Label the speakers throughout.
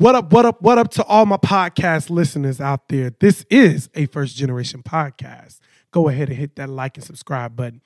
Speaker 1: What up, what up, what up to all my podcast listeners out there? This is a first generation podcast. Go ahead and hit that like and subscribe button.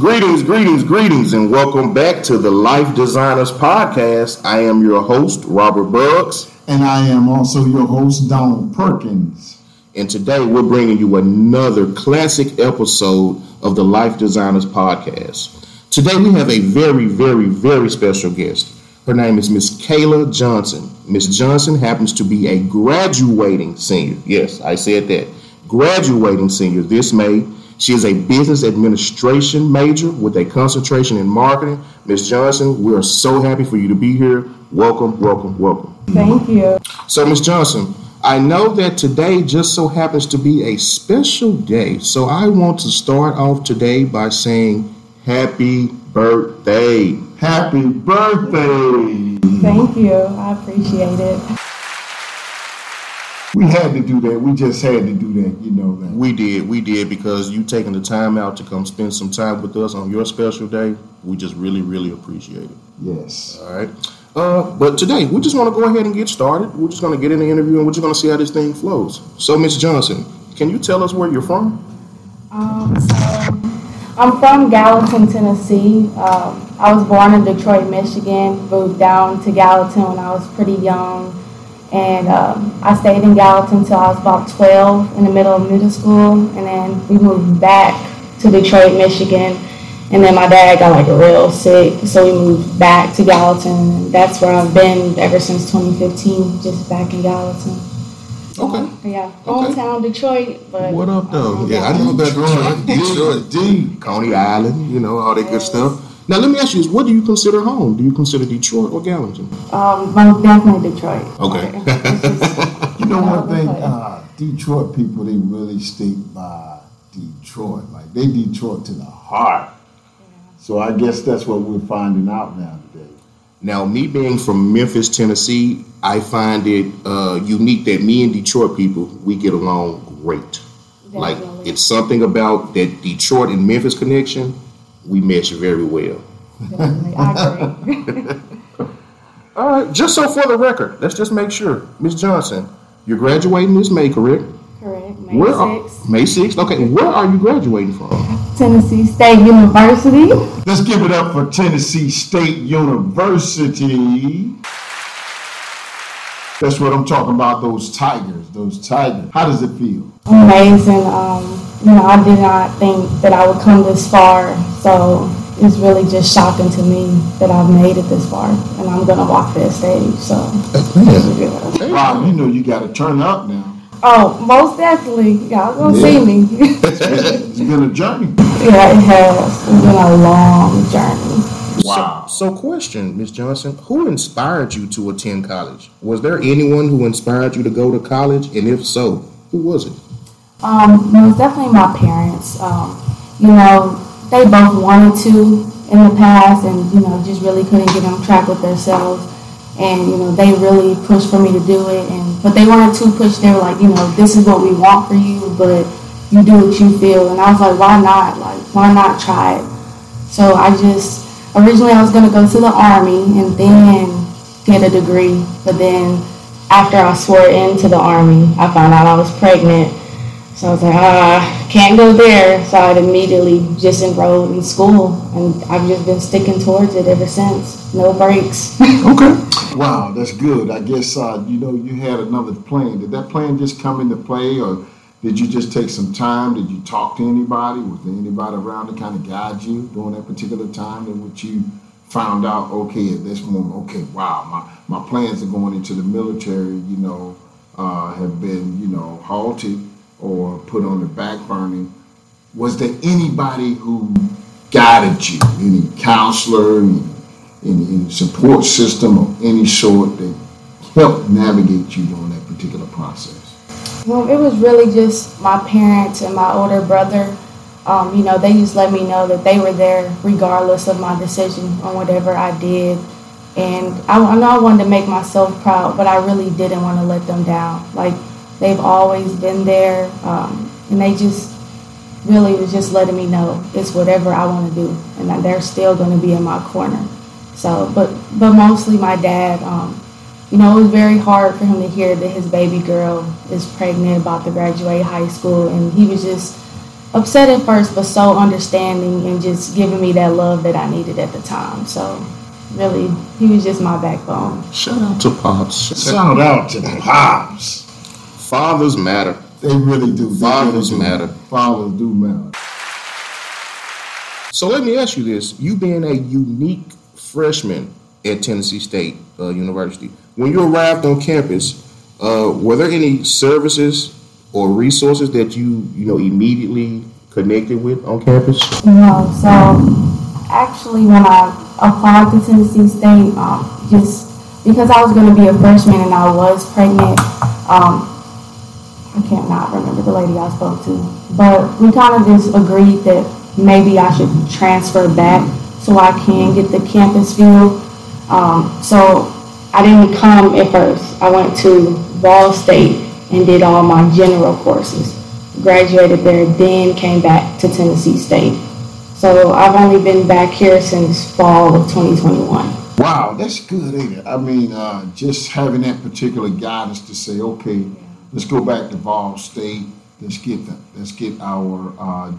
Speaker 2: Greetings, greetings, greetings, and welcome back to the Life Designers Podcast. I am your host, Robert Buggs.
Speaker 3: And I am also your host, Donald Perkins.
Speaker 2: And today we're bringing you another classic episode of the Life Designers Podcast. Today we have a very, very, very special guest. Her name is Miss Kayla Johnson. Miss Johnson happens to be a graduating senior. Yes, I said that. Graduating senior this May she is a business administration major with a concentration in marketing. Miss Johnson, we are so happy for you to be here. Welcome, welcome, welcome.
Speaker 4: Thank you.
Speaker 2: So, Miss Johnson, I know that today just so happens to be a special day. So, I want to start off today by saying happy birthday.
Speaker 3: Happy birthday.
Speaker 4: Thank you. I appreciate it
Speaker 3: we had to do that. We just had to do that. You know that.
Speaker 2: We did. We did because you taking the time out to come spend some time with us on your special day. We just really, really appreciate it.
Speaker 3: Yes.
Speaker 2: All right. Uh, but today we just want to go ahead and get started. We're just going to get in the interview and we're just going to see how this thing flows. So, Miss Johnson, can you tell us where you're from?
Speaker 4: Um, so I'm from Gallatin, Tennessee. Um, I was born in Detroit, Michigan. Moved down to Gallatin when I was pretty young. And um, I stayed in Gallatin until I was about 12 in the middle of middle school. And then we moved back to Detroit, Michigan. And then my dad got like real sick, so we moved back to Gallatin. That's where I've been ever since 2015, just back in Gallatin.
Speaker 2: Okay.
Speaker 4: Yeah, hometown okay. Detroit. But
Speaker 2: what up, though? Yeah, I know about Detroit. Detroit, D, Coney Island, you know all that yes. good stuff. Now, let me ask you: Is what do you consider home? Do you consider Detroit or Gallatin?
Speaker 4: Um, most definitely Detroit.
Speaker 2: Okay.
Speaker 3: you know one thing, uh, Detroit people they really stick by Detroit. Like they Detroit to the heart. So I guess that's what we're finding out now today.
Speaker 2: Now, me being from Memphis, Tennessee, I find it uh, unique that me and Detroit people we get along great. Definitely. Like it's something about that Detroit and Memphis connection we mesh very well.
Speaker 4: I agree.
Speaker 2: All right, just so for the record, let's just make sure, Miss Johnson, you're graduating this May, correct?
Speaker 4: Correct. May where 6th.
Speaker 2: Are, May 6th. Okay, where are you graduating from?
Speaker 4: Tennessee State University.
Speaker 3: Let's give it up for Tennessee State University. That's what I'm talking about. Those tigers, those tigers. How does it feel?
Speaker 4: Amazing. Um, you know, I did not think that I would come this far. So it's really just shocking to me that I've made it this far, and I'm gonna walk that stage. So,
Speaker 3: yeah. wow, you know, you got to turn up now.
Speaker 4: Oh, most definitely. Y'all gonna yeah. see me.
Speaker 3: it's been a journey.
Speaker 4: Yeah, it has. It's been a long journey.
Speaker 2: Wow. So, so question, Ms. Johnson, who inspired you to attend college? Was there anyone who inspired you to go to college? And if so, who was it?
Speaker 4: Um, it was definitely my parents. Um, you know, they both wanted to in the past and, you know, just really couldn't get on track with themselves. And, you know, they really pushed for me to do it. And But they weren't too pushed. They were like, you know, this is what we want for you, but you do what you feel. And I was like, why not? Like, why not try it? So I just originally I was going to go to the army and then get a degree, but then after I swore into the army, I found out I was pregnant. So I was like, ah, can't go there. So I immediately just enrolled in school, and I've just been sticking towards it ever since. No breaks.
Speaker 2: okay.
Speaker 3: Wow, that's good. I guess uh, you know you had another plan. Did that plan just come into play, or did you just take some time? Did you talk to anybody? Was there anybody around to kind of guide you during that particular time in which you found out, okay, at this moment, okay, wow, my, my plans of going into the military, you know, uh, have been, you know, halted or put on the back burner. Was there anybody who guided you? Any counselor, any, any, any support system of any sort that helped navigate you during that particular process?
Speaker 4: Well, it was really just my parents and my older brother. Um, you know, they just let me know that they were there regardless of my decision on whatever I did. And I, I know I wanted to make myself proud, but I really didn't want to let them down. Like, they've always been there, um, and they just really was just letting me know it's whatever I want to do, and that they're still going to be in my corner. So, but but mostly my dad. Um, you know, it was very hard for him to hear that his baby girl is pregnant, about to graduate high school, and he was just upset at first, but so understanding and just giving me that love that I needed at the time. So, really, he was just my backbone.
Speaker 2: Shout out to Pops.
Speaker 3: Shout out to Pops.
Speaker 2: Fathers matter.
Speaker 3: They really do.
Speaker 2: Fathers
Speaker 3: really do.
Speaker 2: matter.
Speaker 3: Fathers do matter.
Speaker 2: So let me ask you this: You being a unique freshman at Tennessee State uh, University, when you arrived on campus, uh, were there any services or resources that you you know immediately connected with on campus?
Speaker 4: No, so actually, when I applied to Tennessee State, um, just because I was going to be a freshman and I was pregnant, um, I can't not remember the lady I spoke to, but we kind of just agreed that maybe I should transfer back so I can get the campus feel. Um, so I didn't come at first. I went to Vol State and did all my general courses. Graduated there, then came back to Tennessee State. So I've only been back here since fall of 2021.
Speaker 3: Wow, that's good, ain't it? I mean, uh, just having that particular guidance to say, okay, let's go back to Vol State. Let's get the, let's get our uh,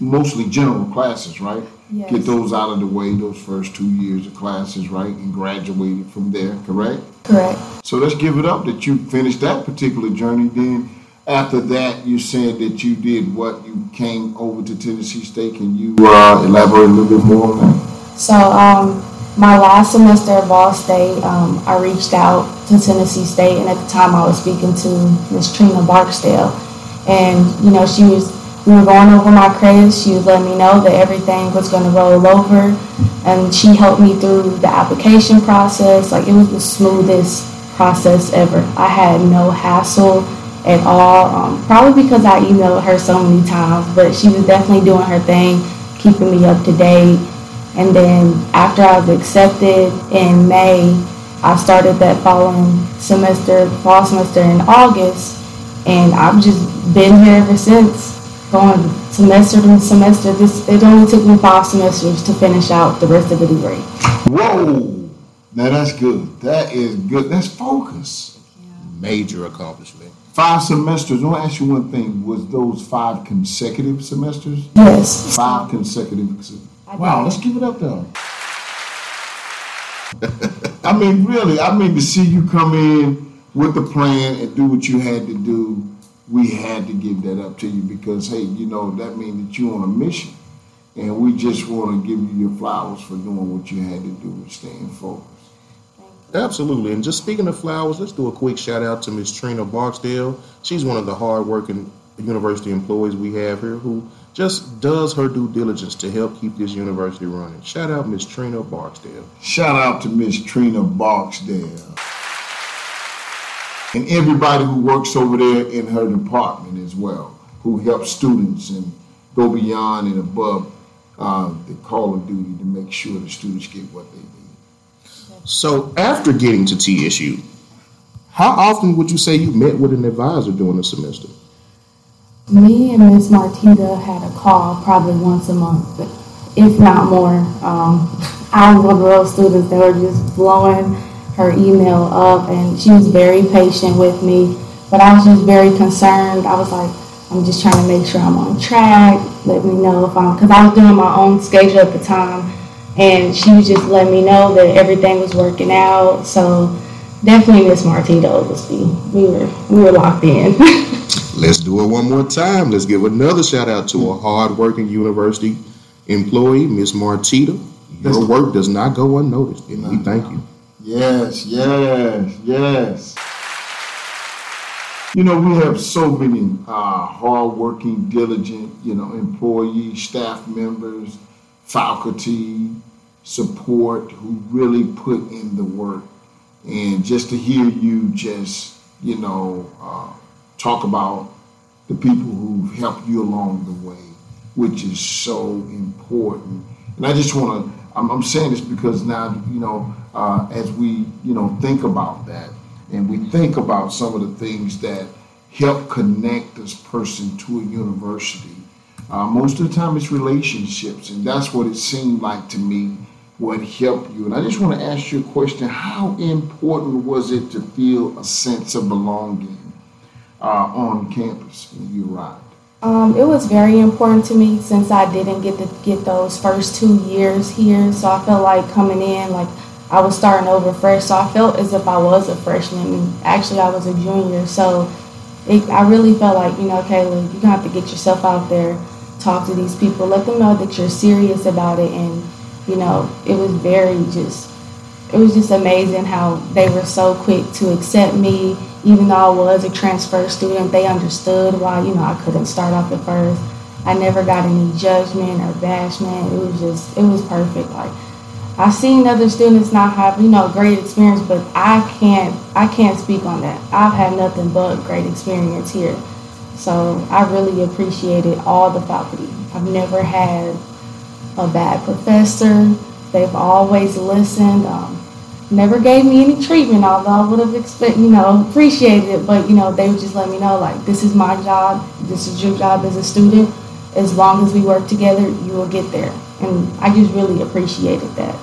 Speaker 3: mostly general classes, right?
Speaker 4: Yes.
Speaker 3: Get those out of the way, those first two years of classes, right, and graduated from there, correct?
Speaker 4: Correct.
Speaker 3: So let's give it up that you finished that particular journey. Then after that, you said that you did what? You came over to Tennessee State. Can you uh, elaborate a little bit more on that?
Speaker 4: So um, my last semester at Vol State, um, I reached out to Tennessee State, and at the time I was speaking to Miss Trina Barksdale, and you know she was we were going over my credits. She was letting me know that everything was going to roll over, and she helped me through the application process. Like it was the smoothest process ever. I had no hassle at all. Um, probably because I emailed her so many times, but she was definitely doing her thing, keeping me up to date. And then after I was accepted in May, I started that following semester, fall semester in August, and I've just been here ever since, going semester to semester. This it only took me five semesters to finish out the rest of the degree.
Speaker 3: Whoa! Now that's good. That is good. That's focus.
Speaker 2: Major accomplishment.
Speaker 3: Five semesters. I want to ask you one thing. Was those five consecutive semesters?
Speaker 4: Yes.
Speaker 3: Five consecutive.
Speaker 4: I
Speaker 3: Wow, let's give it up though. I mean, really, I mean to see you come in with the plan and do what you had to do. We had to give that up to you because, hey, you know that means that you're on a mission, and we just want to give you your flowers for doing what you had to do and staying focused.
Speaker 2: Absolutely. And just speaking of flowers, let's do a quick shout out to Miss Trina Barksdale. She's one of the hardworking university employees we have here who just does her due diligence to help keep this university running. Shout out Miss Trina Barksdale.
Speaker 3: Shout out to Miss Trina Barksdale. And everybody who works over there in her department as well, who helps students and go beyond and above uh, the call of duty to make sure the students get what they need.
Speaker 2: So after getting to TSU, how often would you say you met with an advisor during the semester?
Speaker 4: Me and Miss Martita had a call probably once a month, if not more. Um, I was one of those students that were just blowing her email up, and she was very patient with me. But I was just very concerned. I was like, I'm just trying to make sure I'm on track. Let me know if I'm, because I was doing my own schedule at the time, and she was just letting me know that everything was working out. So definitely Miss Martita Oglesby. We were we were locked in.
Speaker 2: Let's do it one more time. Let's give another shout out to a hardworking university employee, Miss Martita. Your work does not go unnoticed, and we thank you.
Speaker 3: Yes, yes, yes. You know, we have so many uh, hardworking, diligent, you know, employees, staff members, faculty, support who really put in the work. And just to hear you just, you know, uh, talk about the people who've helped you along the way, which is so important. And I just want to, I'm, I'm saying this because now, you know, uh, as we, you know, think about that and we think about some of the things that help connect this person to a university, Uh, most of the time, it's relationships, and that's what it seemed like to me. What helped you? And I just want to ask you a question: How important was it to feel a sense of belonging uh, on campus when you arrived?
Speaker 4: Um, it was very important to me since I didn't get to get those first two years here. So I felt like coming in, like I was starting over fresh. So I felt as if I was a freshman, actually I was a junior. So it, I really felt like, you know, Kayla, you're gonna have to get yourself out there, talk to these people, let them know that you're serious about it, and you know, it was very just, it was just amazing how they were so quick to accept me, even though I was a transfer student. They understood why, you know, I couldn't start off at first. I never got any judgment or bashment. It was just, it was perfect. Like I've seen other students not have, you know, great experience, but I can't I can't speak on that. I've had nothing but great experience here. So I really appreciated all the faculty. I've never had a bad professor. They've always listened. Um, never gave me any treatment, although I would have expect, you know, appreciated it. But you know, they would just let me know like, this is my job. This is your job as a student. As long as we work together, you will get there. And I just really appreciated that.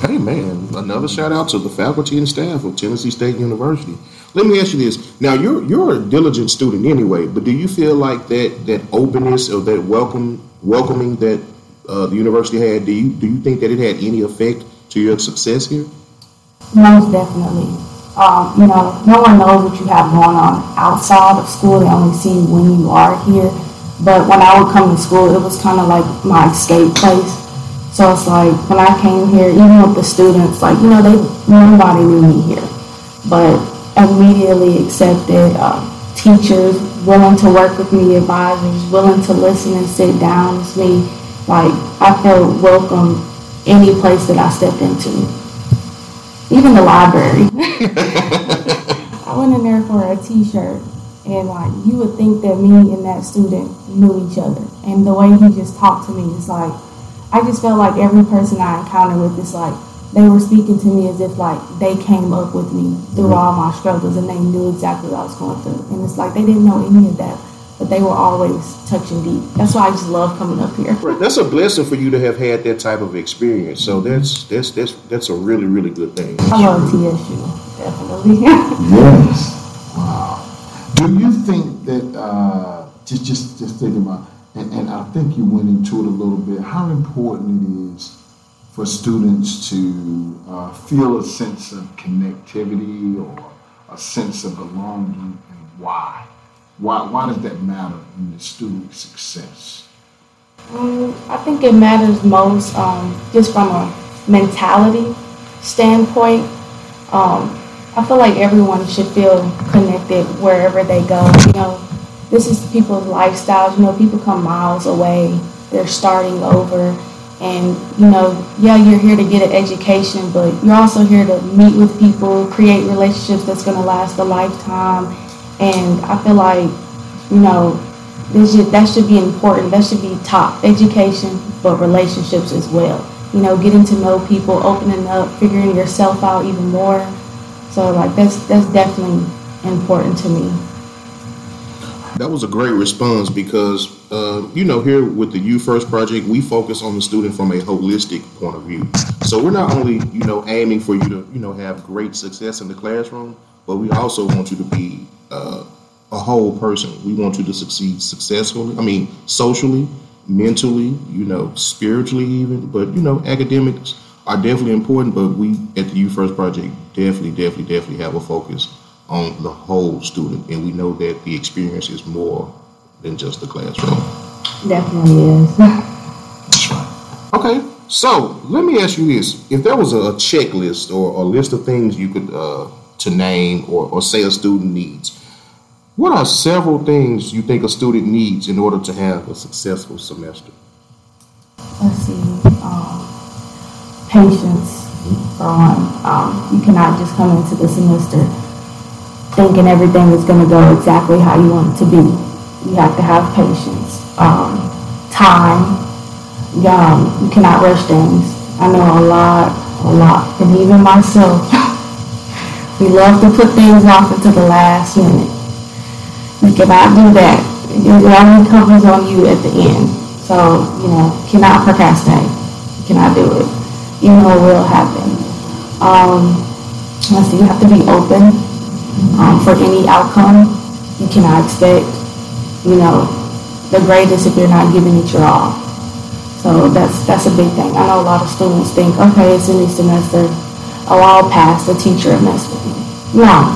Speaker 2: Hey man, another shout out to the faculty and staff of Tennessee State University. Let me ask you this. Now you're you're a diligent student anyway, but do you feel like that that openness or that welcome welcoming that uh, the university had, do you do you think that it had any effect to your success here?
Speaker 4: Most definitely. Um, you know, no one knows what you have going on outside of school. They only see when you are here. But when I would come to school, it was kind of like my escape place so it's like when I came here, even with the students, like you know, they nobody knew me here, but immediately accepted. Uh, teachers willing to work with me, advisors willing to listen and sit down with me. Like I felt welcome any place that I stepped into, even the library. I went in there for a T-shirt, and like you would think that me and that student knew each other, and the way he just talked to me is like I just felt like every person I encountered with is like they were speaking to me as if like they came up with me through mm-hmm. all my struggles and they knew exactly what I was going through. And it's like they didn't know any of that, but they were always touching deep. That's why I just love coming up here.
Speaker 2: Right. That's a blessing for you to have had that type of experience. So that's that's that's that's a really really good thing.
Speaker 4: I love TSU, definitely.
Speaker 3: yes. Do you think that uh, just just just thinking about and, and I think you went into it a little bit, how important it is for students to uh, feel a sense of connectivity or a sense of belonging and why? Why, why does that matter in the student success?
Speaker 4: Um, I think it matters most um, just from a mentality standpoint. Um, I feel like everyone should feel connected wherever they go. You know, this is people's lifestyles. You know, people come miles away. They're starting over. And, you know, yeah, you're here to get an education, but you're also here to meet with people, create relationships that's going to last a lifetime. And I feel like, you know, should, that should be important. That should be top education, but relationships as well. You know, getting to know people, opening up, figuring yourself out even more. So, like, that's that's definitely important to me.
Speaker 2: That was a great response because, uh, you know, here with the You First Project, we focus on the student from a holistic point of view. So we're not only, you know, aiming for you to, you know, have great success in the classroom, but we also want you to be uh, a whole person. We want you to succeed successfully. I mean, socially, mentally, you know, spiritually, even. But you know, academics are definitely important. But we at the You First Project definitely, definitely, definitely have a focus on the whole student, and we know that the experience is more than just the classroom.
Speaker 4: Definitely is.
Speaker 2: That's right. Okay, so let me ask you this: If there was a checklist or a list of things you could uh, to name or, or say a student needs, what are several things you think a student needs in order to have a successful semester?
Speaker 4: Let's see. Patience, for one. Um, you cannot just come into the semester thinking everything is going to go exactly how you want it to be. You have to have patience, um, time. Um, you cannot rush things. I know a lot, a lot, and even myself. we love to put things off until the last minute. You cannot do that. it only comes on you at the end. So, you know, cannot procrastinate. Cannot do it. You know will happen. Um, let's see, you have to be open um, for any outcome. You cannot expect, you know, the greatest if you're not giving it your all. So that's that's a big thing. I know a lot of students think, okay, it's a new semester. Oh, I'll pass. The teacher messed with me. No,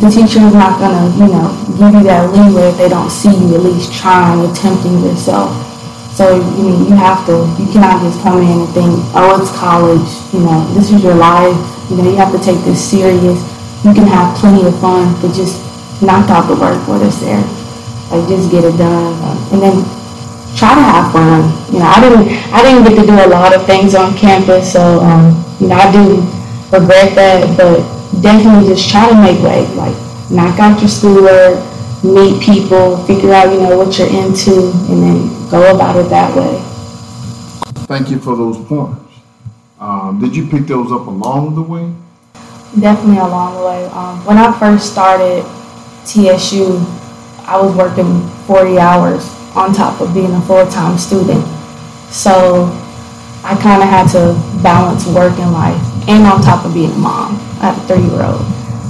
Speaker 4: the teacher is not gonna, you know, give you that leeway if they don't see you at least trying, attempting yourself. So you mean you have to, you cannot just come in and think, oh, it's college. You know, this is your life. You know, you have to take this serious. You can have plenty of fun, but just knock out the work what is there. Like just get it done, and then try to have fun. You know, I didn't, I didn't get to do a lot of things on campus, so um, you know, I do regret that, but definitely just try to make way. Like knock out your schoolwork, meet people, figure out you know what you're into, and then go about it that way.
Speaker 3: Thank you for those points. Um, did you pick those up along the way?
Speaker 4: Definitely along the way. Um, when I first started TSU, I was working 40 hours on top of being a full-time student. So I kind of had to balance work and life and on top of being a mom. I have a three-year-old.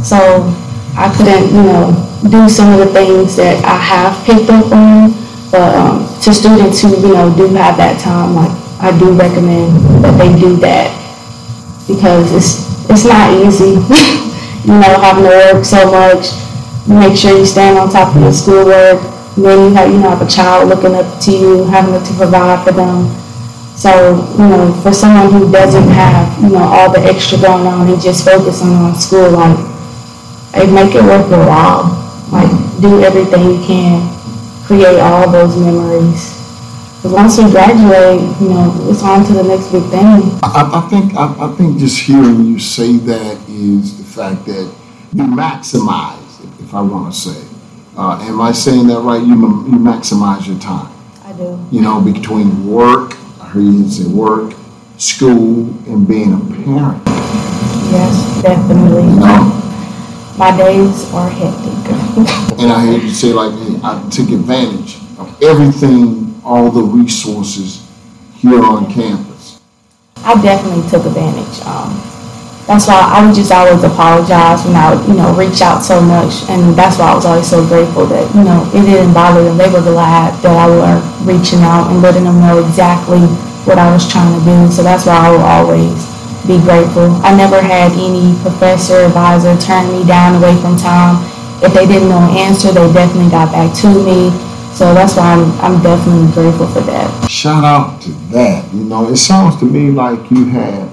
Speaker 4: So I couldn't, you know, do some of the things that I have picked up on. But um, to students who, you know, do have that time, like I do recommend that they do that because it's it's not easy, you know, having to work so much. Make sure you stand on top of your schoolwork. Then you have, you know, have a child looking up to you, having to provide for them. So, you know, for someone who doesn't have, you know, all the extra going on and just focusing on school, like, it make it worth your while. Like, do everything you can, create all those memories. Because once you graduate, you know, it's on to the next big thing.
Speaker 3: I, I think I, I think just hearing you say that is the fact that you maximize, if, if I want to say. Uh, am I saying that right? You you maximize your time.
Speaker 4: I do.
Speaker 3: You know, between work, I heard you say work, school, and being a parent.
Speaker 4: Yes, definitely.
Speaker 3: You know,
Speaker 4: My days are hectic.
Speaker 3: and I heard you say like I took advantage of everything, all the resources here on campus.
Speaker 4: I definitely took advantage. Um, that's why I would just always apologize when I would, you know, reach out so much. And that's why I was always so grateful that, you know, it didn't bother them. They were glad that I was reaching out and letting them know exactly what I was trying to do. So that's why I will always be grateful. I never had any professor, advisor turn me down away from time. If they didn't know an answer, they definitely got back to me. So that's why I'm, I'm definitely grateful for that.
Speaker 3: Shout out to that. You know, it sounds to me like you had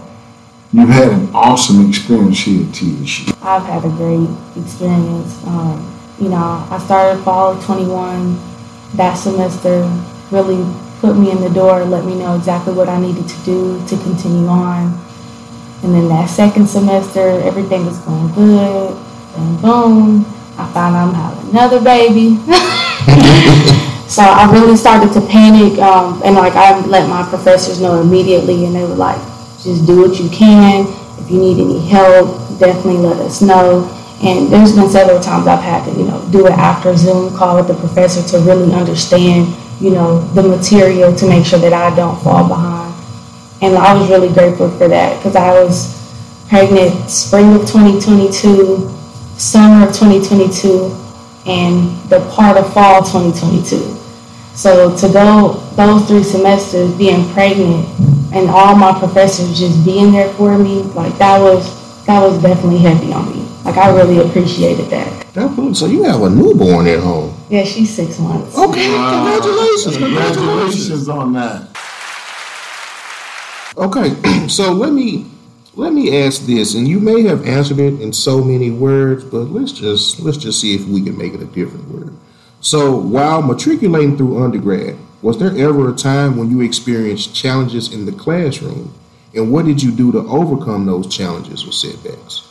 Speaker 3: you had an awesome experience here at TSU.
Speaker 4: I've had a great experience. Um, you know, I started fall of 21. That semester really put me in the door, let me know exactly what I needed to do to continue on. And then that second semester, everything was going good. And boom, I found out I'm having another baby. so I really started to panic. Um, and like I let my professors know immediately, and they were like, just do what you can. If you need any help, definitely let us know. And there's been several times I've had to, you know, do it after Zoom call with the professor to really understand, you know, the material to make sure that I don't fall behind. And I was really grateful for that because I was pregnant spring of 2022, summer of 2022, and the part of fall 2022. So to go those three semesters being pregnant and all my professors just being there for me, like that was that was definitely heavy on me. Like I really appreciated that.
Speaker 2: Definitely. So you have a newborn at home.
Speaker 4: Yeah, she's six months.
Speaker 2: Okay, congratulations.
Speaker 3: Congratulations on that.
Speaker 2: Okay, so let me let me ask this, and you may have answered it in so many words, but let's just let's just see if we can make it a different word. So while matriculating through undergrad, was there ever a time when you experienced challenges in the classroom? And what did you do to overcome those challenges or setbacks?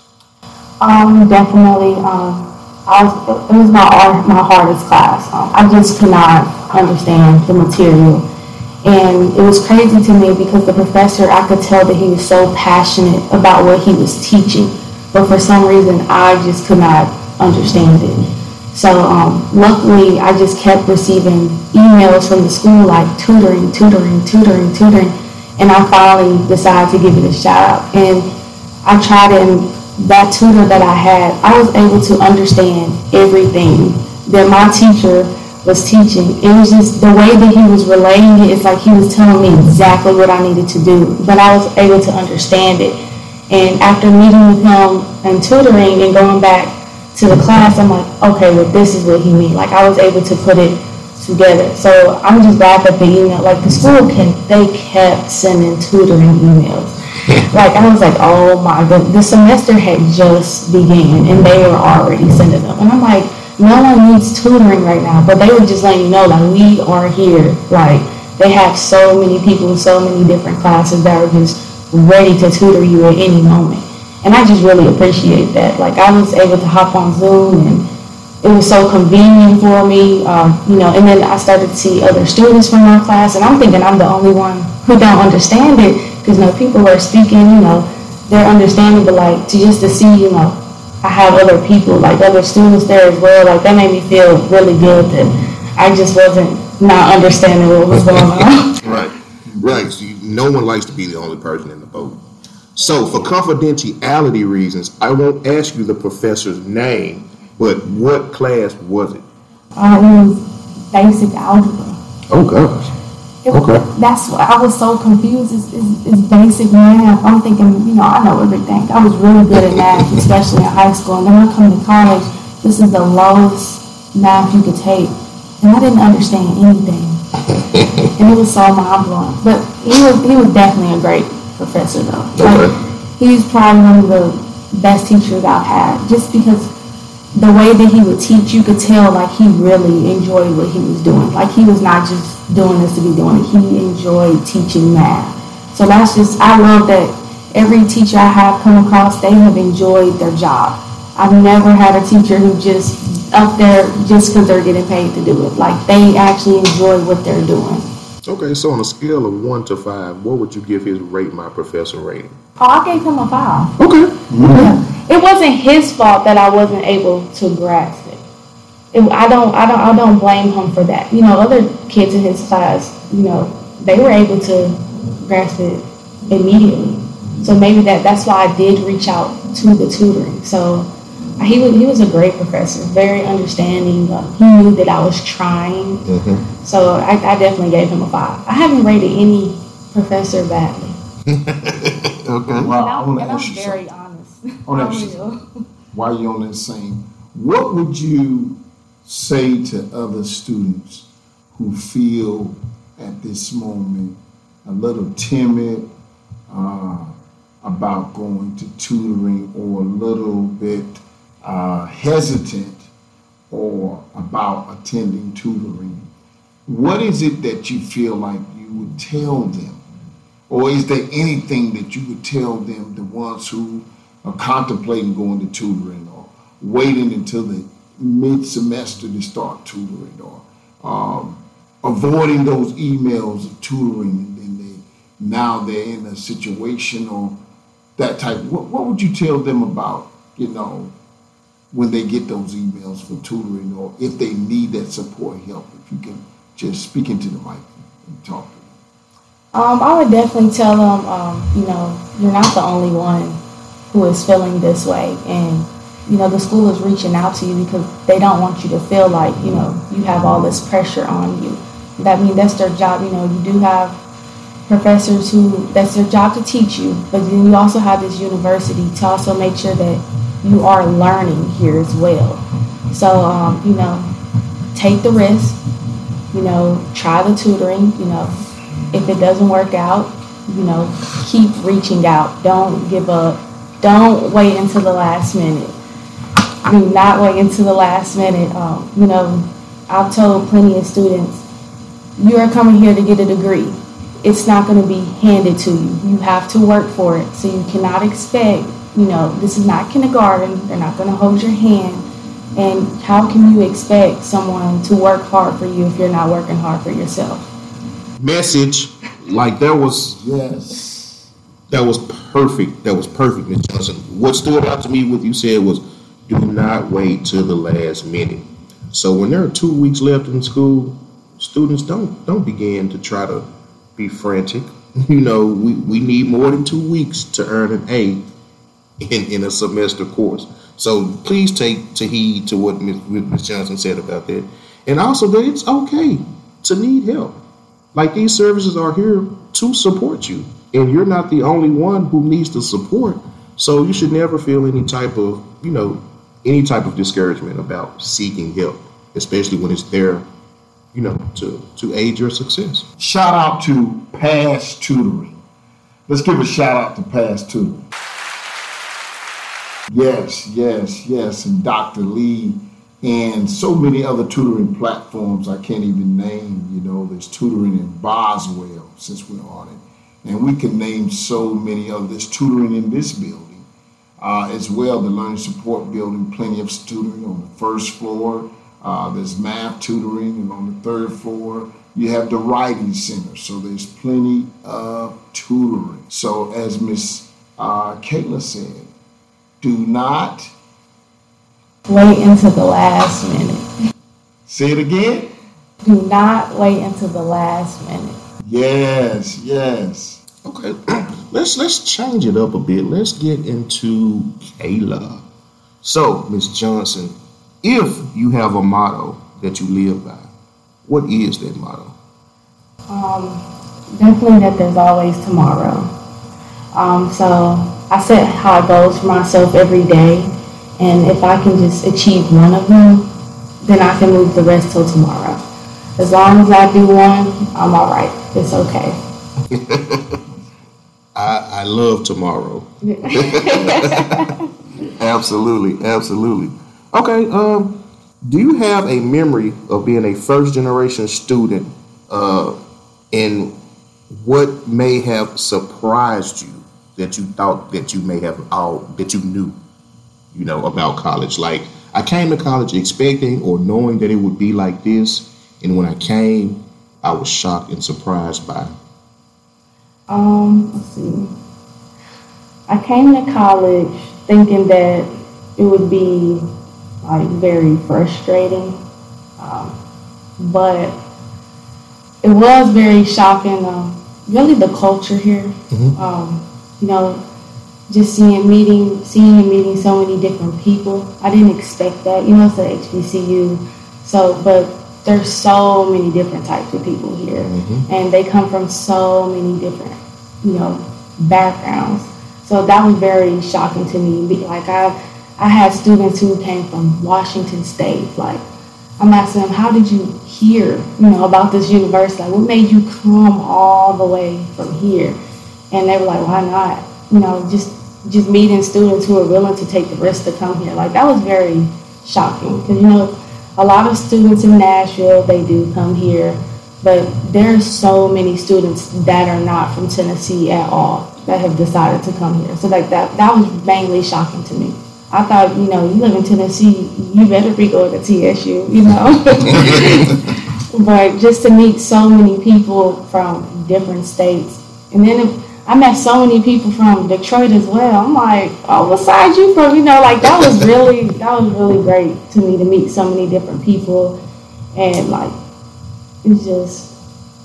Speaker 4: Um, definitely. Um, I was, it was my my hardest class. Um, I just could not understand the material, and it was crazy to me because the professor, I could tell that he was so passionate about what he was teaching, but for some reason, I just could not understand it. So um, luckily, I just kept receiving emails from the school like tutoring, tutoring, tutoring, tutoring, and I finally decided to give it a shot. And I tried it, and that tutor that I had, I was able to understand everything that my teacher was teaching. It was just the way that he was relaying it. It's like he was telling me exactly what I needed to do, but I was able to understand it. And after meeting with him and tutoring and going back to the class, I'm like, okay, well, this is what he means. Like, I was able to put it together. So I'm just glad that the email, like the school can, they kept sending tutoring emails. like, I was like, oh my god, the semester had just began and they were already sending them. And I'm like, no one needs tutoring right now, but they were just letting you know, like, we are here. Like, they have so many people, in so many different classes that are just ready to tutor you at any moment. And I just really appreciate that. Like I was able to hop on Zoom and it was so convenient for me, um, you know, and then I started to see other students from my class and I'm thinking I'm the only one who don't understand it because, you know, people are speaking, you know, they're understanding, but like to just to see, you know, I have other people, like other students there as well, like that made me feel really good that I just wasn't not understanding what was going on.
Speaker 2: right, right. So you, no one likes to be the only person in the boat. So, for confidentiality reasons, I won't ask you the professor's name, but what class was it?
Speaker 4: Uh, it was basic algebra.
Speaker 2: Oh gosh.
Speaker 4: Okay. That's what I was so confused. It's, it's, it's, basic math. I'm thinking, you know, I know everything. I was really good at math, especially in high school. And then when I come to college, this is the lowest math you could take, and I didn't understand anything. and it was so mind blowing. But he was he was definitely a great professor though. Like, he's probably one of the best teachers I've had just because the way that he would teach, you could tell like he really enjoyed what he was doing. Like he was not just doing this to be doing it. He enjoyed teaching math. So that's just, I love that every teacher I have come across, they have enjoyed their job. I've never had a teacher who just up there just because they're getting paid to do it. Like they actually enjoy what they're doing.
Speaker 2: Okay, so on a scale of one to five, what would you give his rate my professor rating?
Speaker 4: Oh, I gave him a five.
Speaker 2: Okay.
Speaker 4: Mm-hmm. Yeah. It wasn't his fault that I wasn't able to grasp it. it. I don't I don't I don't blame him for that. You know, other kids in his class, you know, they were able to grasp it immediately. So maybe that that's why I did reach out to the tutoring. So he was he was a great professor, very understanding. Uh, he knew that I was trying, mm-hmm. so I, I, definitely gave him a five. I haven't rated any professor badly.
Speaker 2: okay.
Speaker 3: Well,
Speaker 4: and I'm, and I'm very something. honest.
Speaker 3: While you're on that same, what would you say to other students who feel at this moment a little timid uh, about going to tutoring or a little bit uh, hesitant or about attending tutoring, what is it that you feel like you would tell them? Or is there anything that you would tell them, the ones who are contemplating going to tutoring or waiting until the mid semester to start tutoring or um, avoiding those emails of tutoring and then they now they're in a situation or that type what, what would you tell them about you know when they get those emails for tutoring or if they need that support help. If you can just speak into the mic and talk to them.
Speaker 4: Um, I would definitely tell them, um, you know, you're not the only one who is feeling this way. And, you know, the school is reaching out to you because they don't want you to feel like, you know, you have all this pressure on you. That I mean that's their job. You know, you do have professors who that's their job to teach you, but then you also have this university to also make sure that you are learning here as well. So, um, you know, take the risk, you know, try the tutoring, you know, if it doesn't work out, you know, keep reaching out. Don't give up. Don't wait until the last minute. Do not wait until the last minute. Um, you know, I've told plenty of students, you are coming here to get a degree. It's not going to be handed to you. You have to work for it. So you cannot expect you know, this is not kindergarten. They're not going to hold your hand. And how can you expect someone to work hard for you if you're not working hard for yourself?
Speaker 2: Message, like there was
Speaker 3: yes,
Speaker 2: that was perfect. That was perfect, Ms. Johnson. What stood out to me, what you said was, do not wait till the last minute. So when there are two weeks left in school, students don't don't begin to try to be frantic. You know, we, we need more than two weeks to earn an A in, in a semester course. So please take to heed to what Ms. Johnson said about that. And also that it's okay to need help. Like these services are here to support you. And you're not the only one who needs the support. So you should never feel any type of, you know, any type of discouragement about seeking help, especially when it's there, you know, to, to aid your success.
Speaker 3: Shout out to Past Tutoring. Let's give a shout out to Past Tutoring. Yes, yes, yes. And Dr. Lee and so many other tutoring platforms I can't even name. You know, there's tutoring in Boswell since we're on it. And we can name so many others. Tutoring in this building uh, as well, the Learning Support Building, plenty of tutoring on the first floor. Uh, there's math tutoring, and on the third floor, you have the Writing Center. So there's plenty of tutoring. So, as Miss uh, Kayla said, do not
Speaker 4: wait until the last minute.
Speaker 3: Say it again.
Speaker 4: Do not wait until the last minute.
Speaker 3: Yes, yes.
Speaker 2: Okay, let's let's change it up a bit. Let's get into Kayla. So, Miss Johnson, if you have a motto that you live by, what is that motto?
Speaker 4: Um, definitely that there's always tomorrow. Um, so I set high goals for myself every day, and if I can just achieve one of them, then I can move the rest till tomorrow. As long as I do one, I'm all right. It's okay.
Speaker 2: I, I love tomorrow. absolutely, absolutely. Okay, um, do you have a memory of being a first generation student uh, and what may have surprised you that you thought that you may have all that you knew, you know, about college. Like I came to college expecting or knowing that it would be like this, and when I came, I was shocked and surprised by.
Speaker 4: Um, let's see. I came to college thinking that it would be like very frustrating, um, but it was very shocking. Um, really, the culture here. Mm-hmm. Um, you know, just seeing meeting, seeing and meeting so many different people. I didn't expect that. You know, it's a HBCU, so but there's so many different types of people here, mm-hmm. and they come from so many different, you know, backgrounds. So that was very shocking to me. Like I, I had students who came from Washington State. Like I'm asking them, how did you hear, you know, about this university? Like, what made you come all the way from here? and they were like, why not? You know, just just meeting students who are willing to take the risk to come here. Like that was very shocking because you know a lot of students in Nashville they do come here, but there are so many students that are not from Tennessee at all that have decided to come here. So like that that was mainly shocking to me. I thought, you know, you live in Tennessee, you better be going to TSU, you know. but just to meet so many people from different states, and then. If, I met so many people from Detroit as well. I'm like, oh, what side you from? You know, like that was really that was really great to me to meet so many different people, and like it's just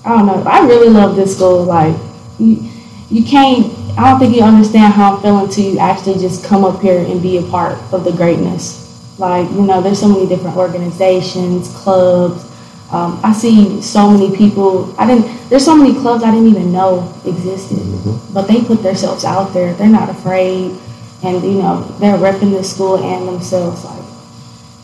Speaker 4: I don't know. I really love this school. Like you, you can't. I don't think you understand how I'm feeling until you actually just come up here and be a part of the greatness. Like you know, there's so many different organizations, clubs um, I see so many people. I didn't. There's so many clubs I didn't even know existed, mm-hmm. but they put themselves out there. They're not afraid, and you know they're repping the school and themselves. Like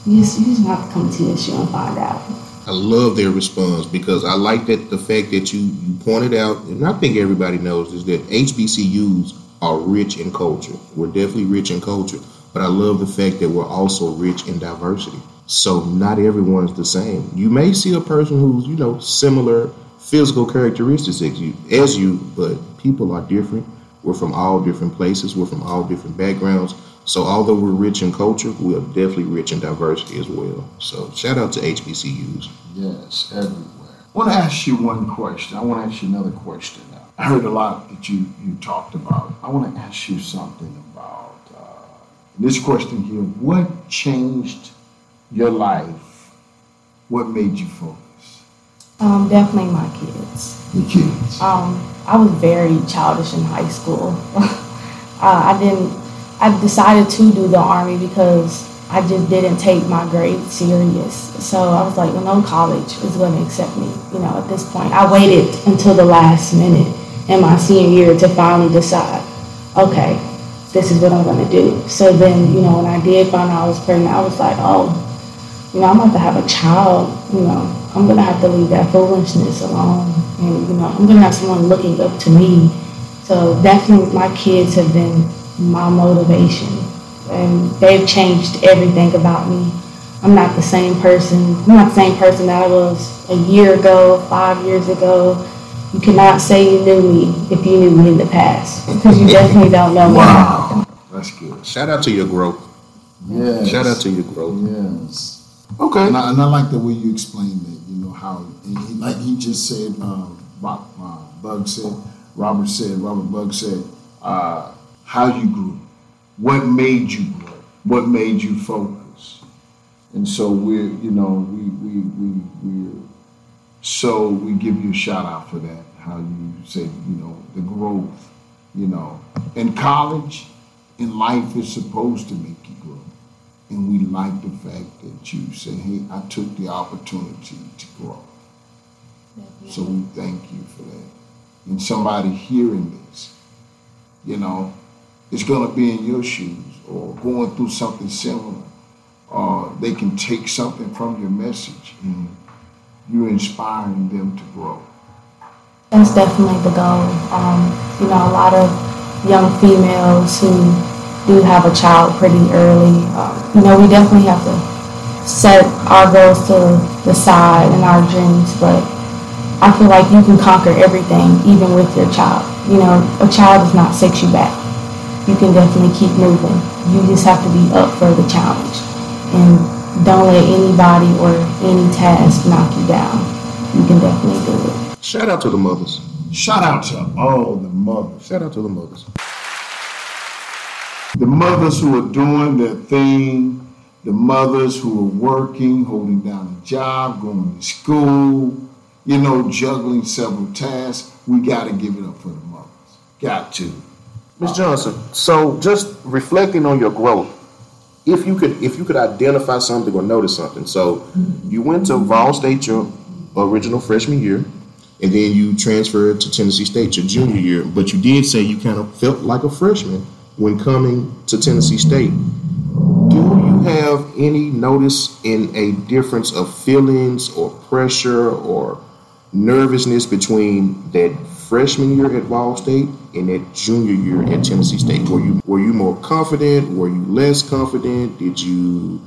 Speaker 4: you just you just have to come to this show and find out.
Speaker 2: I love their response because I like that the fact that you you pointed out, and I think everybody knows is that HBCUs are rich in culture. We're definitely rich in culture, but I love the fact that we're also rich in diversity. So not everyone's the same. You may see a person who's, you know, similar physical characteristics as you, as you, but people are different. We're from all different places. We're from all different backgrounds. So although we're rich in culture, we are definitely rich in diversity as well. So shout out to HBCUs.
Speaker 3: Yes, everywhere. I want to ask you one question. I want to ask you another question. I heard a lot that you, you talked about. I want to ask you something about uh, this question here. What changed your life what made you focus?
Speaker 4: Um, definitely my kids.
Speaker 3: The kids.
Speaker 4: Um, I was very childish in high school. uh, I didn't. I decided to do the army because I just didn't take my grades serious. So I was like, well, no college is going to accept me. You know, at this point, I waited until the last minute in my senior year to finally decide, okay, this is what I'm going to do. So then, you know, when I did find out I was pregnant, I was like, oh, you know, I'm about to have a child. You know, I'm going to have to leave that foolishness alone. And, you know, I'm going to have someone looking up to me. So definitely my kids have been my motivation. And they've changed everything about me. I'm not the same person. I'm not the same person that I was a year ago, five years ago. You cannot say you knew me if you knew me in the past because you definitely don't know me.
Speaker 3: Wow, that's good.
Speaker 2: Shout out to your growth.
Speaker 3: Yeah.
Speaker 2: Shout out to your growth.
Speaker 3: Yes.
Speaker 2: Okay.
Speaker 3: And I, and I like the way you explained it. You know how, he, like he just said, um, Bob, uh, Bug said, Robert said, Robert Bug said, uh, how you grew, what made you grow, what made you focus, and so we're, you know, we we we we're so we give you a shout out for that. How you said, you know, the growth, you know, in college, in life is supposed to grow. And we like the fact that you say, hey, I took the opportunity to grow. So we thank you for that. And somebody hearing this, you know, is going to be in your shoes or going through something similar. Or they can take something from your message and you're inspiring them to grow.
Speaker 4: That's definitely the goal. Um, you know, a lot of young females who do have a child pretty early, um, you know, we definitely have to set our goals to the side and our dreams, but I feel like you can conquer everything, even with your child. You know, a child does not set you back. You can definitely keep moving. You just have to be up for the challenge. And don't let anybody or any task knock you down. You can definitely do it.
Speaker 2: Shout out to the mothers.
Speaker 3: Shout out to all the mothers.
Speaker 2: Shout out to the mothers.
Speaker 3: The mothers who are doing their thing, the mothers who are working, holding down a job, going to school, you know, juggling several tasks. We got to give it up for the mothers. Got to.
Speaker 2: Ms. Johnson, so just reflecting on your growth, if you could if you could identify something or notice something. So you went to Vol State your original freshman year, and then you transferred to Tennessee State your junior year, but you did say you kind of felt like a freshman when coming to Tennessee State. Do you have any notice in a difference of feelings or pressure or nervousness between that freshman year at Vol State and that junior year at Tennessee State? Were you were you more confident? Were you less confident? Did you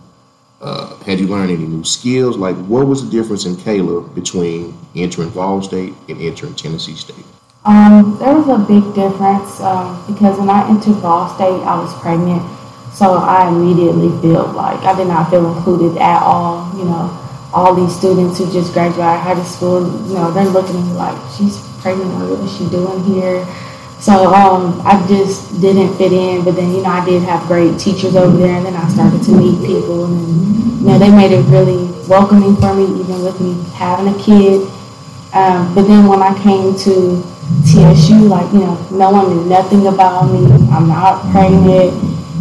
Speaker 2: uh, had you learned any new skills? Like, what was the difference in Kayla between entering Vol State and entering Tennessee State?
Speaker 4: Um, there was a big difference um, because when I entered Vol State, I was pregnant. So I immediately felt like I did not feel included at all. You know, all these students who just graduated high school, you know, they're looking at me like, she's pregnant, what is she doing here? So um, I just didn't fit in, but then, you know, I did have great teachers over there, and then I started to meet people, and, you know, they made it really welcoming for me, even with me having a kid. Um, but then when I came to TSU, like, you know, no one knew nothing about me. I'm not pregnant.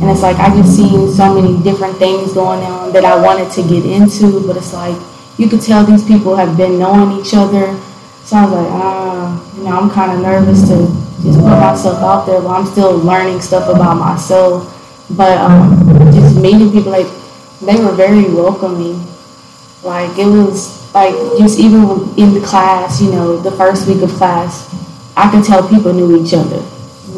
Speaker 4: And it's like I just seen so many different things going on that I wanted to get into, but it's like you could tell these people have been knowing each other. So I was like, ah, you know, I'm kind of nervous to just put myself out there, but I'm still learning stuff about myself. But um, just meeting people, like they were very welcoming. Like it was like just even in the class, you know, the first week of class, I could tell people knew each other.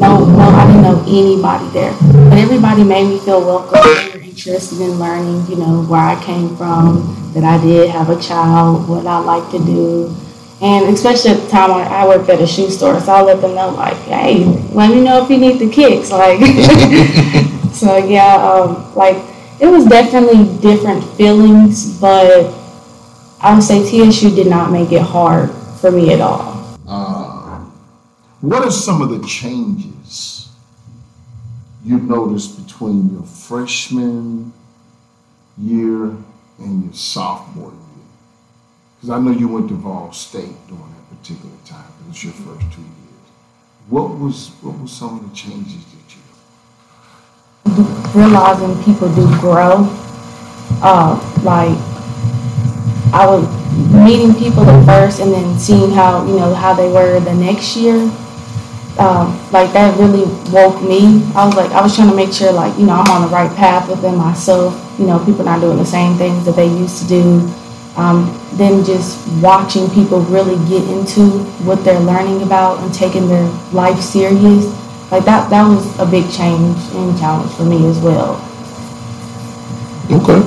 Speaker 4: No, no, I didn't know anybody there, but everybody made me feel welcome. They were interested in learning, you know, where I came from, that I did have a child, what I like to do, and especially at the time I, worked at a shoe store, so I let them know like, hey, let me know if you need the kicks, like. so yeah, um, like it was definitely different feelings, but I would say TSU did not make it hard for me at all.
Speaker 3: What are some of the changes you noticed between your freshman year and your sophomore year? because I know you went to Vol State during that particular time. It was your first two years. What was what was some of the changes that you
Speaker 4: realizing people do grow. Uh, like I was meeting people at first and then seeing how you know how they were the next year. Um, like that really woke me. I was like I was trying to make sure like you know I'm on the right path within myself. You know people not doing the same things that they used to do. Um, then just watching people really get into what they're learning about and taking their life serious like that that was a big change and challenge for me as well.
Speaker 2: Okay.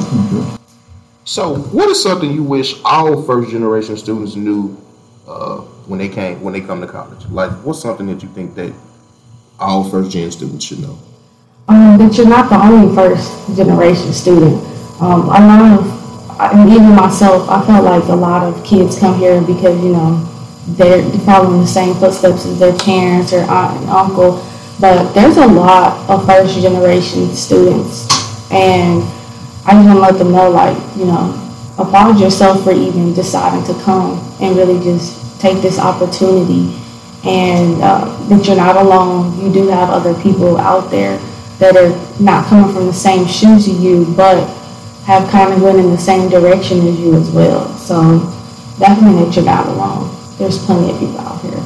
Speaker 2: So, what is something you wish all first generation students knew uh, when they came when they come to college? Like, what's something that you think that all first gen students should know?
Speaker 4: Um, that you're not the only first generation student. Um, a lot of, and even myself, I felt like a lot of kids come here because you know they're following the same footsteps as their parents or aunt and uncle but there's a lot of first generation students, and I just want to let them know, like, you know, applaud yourself for even deciding to come and really just take this opportunity and uh, that you're not alone. You do have other people out there that are not coming from the same shoes as you, but have kind of went in the same direction as you as well. So definitely that you're not alone. There's plenty of people out here.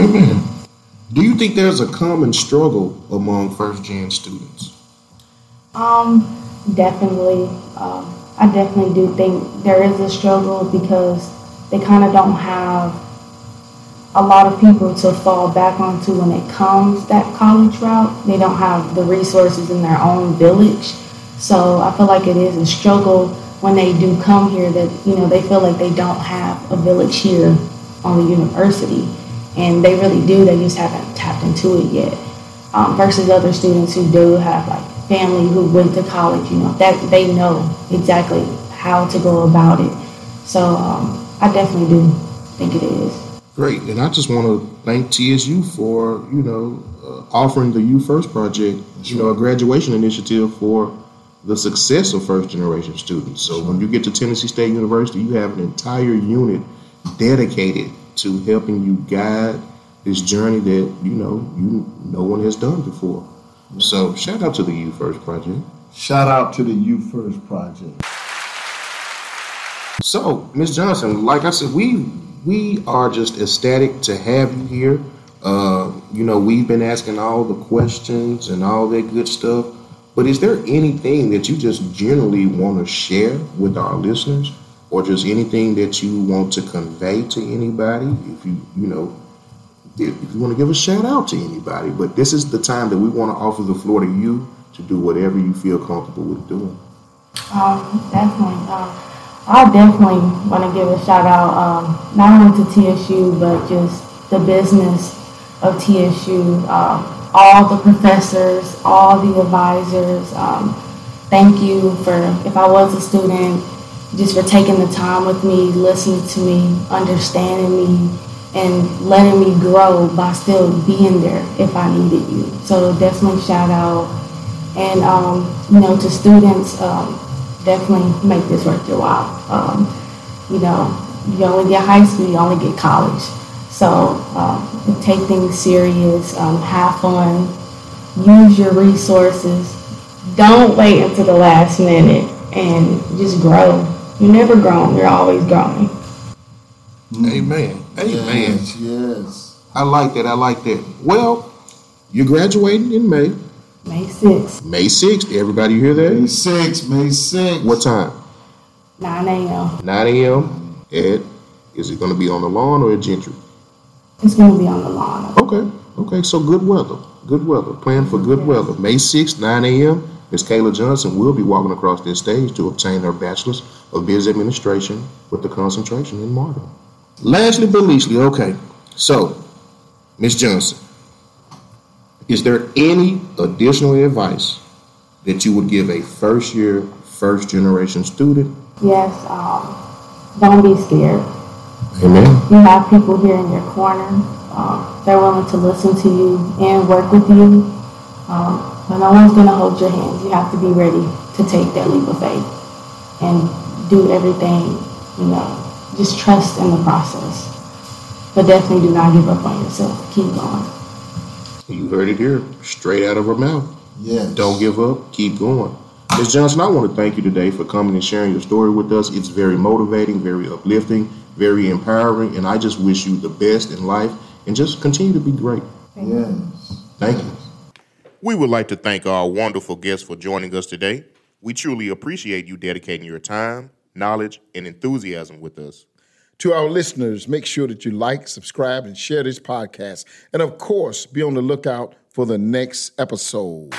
Speaker 2: Amen. Do you think there's a common struggle among first gen students?
Speaker 4: Um, definitely. Um, I definitely do think there is a struggle because they kind of don't have a lot of people to fall back onto when it comes that college route. They don't have the resources in their own village. So I feel like it is a struggle when they do come here that, you know, they feel like they don't have a village here on the university and they really do. They just haven't tapped into it yet. Um, versus other students who do have like family who went to college, you know, that they know exactly how to go about it. So um, I definitely do think it is.
Speaker 2: Great, and I just want to thank TSU for you know uh, offering the U First project, you know, a graduation initiative for the success of first generation students. So when you get to Tennessee State University, you have an entire unit dedicated to helping you guide this journey that you know you no one has done before. So shout out to the U First Project.
Speaker 3: Shout out to the U First Project.
Speaker 2: So, Ms. Johnson, like I said, we we are just ecstatic to have you here. Uh, you know, we've been asking all the questions and all that good stuff. But is there anything that you just generally want to share with our listeners or just anything that you want to convey to anybody, if you you know if you want to give a shout out to anybody, but this is the time that we want to offer the floor to you to do whatever you feel comfortable with doing.
Speaker 4: Um, definitely. Um, I definitely want to give a shout out um, not only to TSU but just the business of TSU, um, all the professors, all the advisors. Um, thank you for if I was a student just for taking the time with me, listening to me, understanding me, and letting me grow by still being there if I needed you. So definitely shout out. And, um, you know, to students, um, definitely make this worth your while. Um, you know, you only get high school, you only get college. So um, take things serious, um, have fun, use your resources. Don't wait until the last minute and just grow. You're never grown. You're always growing.
Speaker 2: Amen. Amen.
Speaker 3: Yes, yes.
Speaker 2: I like that. I like that. Well, you're graduating in May.
Speaker 4: May 6th.
Speaker 2: May 6th. Everybody hear that?
Speaker 3: May 6th, May 6th.
Speaker 2: What time?
Speaker 4: 9 a.m.
Speaker 2: 9 a.m. At, is it going to be on the lawn or at Gentry?
Speaker 4: It's going to be on the lawn.
Speaker 2: Okay. Okay. So good weather. Good weather. Plan for good weather. May 6th, 9 a.m. Ms. Kayla Johnson will be walking across this stage to obtain her bachelor's of business administration with the concentration in marketing. Lastly but leastly, okay. So, Ms. Johnson, is there any additional advice that you would give a first year, first generation student?
Speaker 4: Yes, um, don't be scared.
Speaker 2: Amen.
Speaker 4: You have people here in your corner. Um, they're willing to listen to you and work with you. Um, but no one's going to hold your hands. You have to be ready to take that leap of faith and do everything, you know, just trust in the process. But definitely do not give up on yourself. Keep going.
Speaker 2: You heard it here, straight out of her mouth.
Speaker 3: Yes.
Speaker 2: Don't give up, keep going. Ms. Johnson, I want to thank you today for coming and sharing your story with us. It's very motivating, very uplifting, very empowering, and I just wish you the best in life and just continue to be great.
Speaker 3: Yes.
Speaker 2: Thank you. We would like to thank our wonderful guests for joining us today. We truly appreciate you dedicating your time, knowledge, and enthusiasm with us.
Speaker 3: To our listeners, make sure that you like, subscribe, and share this podcast. And of course, be on the lookout for the next episode.